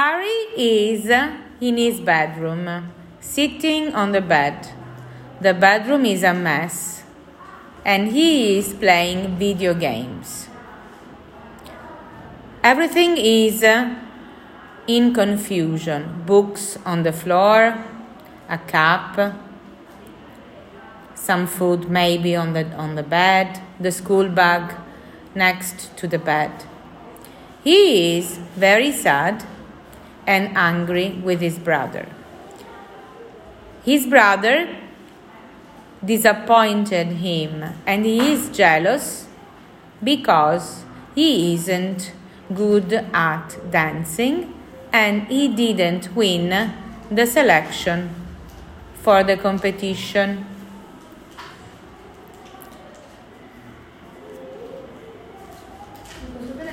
Harry is in his bedroom, sitting on the bed. The bedroom is a mess, and he is playing video games. Everything is uh, in confusion books on the floor, a cup, some food maybe on the, on the bed, the school bag next to the bed. He is very sad and angry with his brother. His brother disappointed him and he is jealous because he isn't good at dancing and he didn't win the selection for the competition.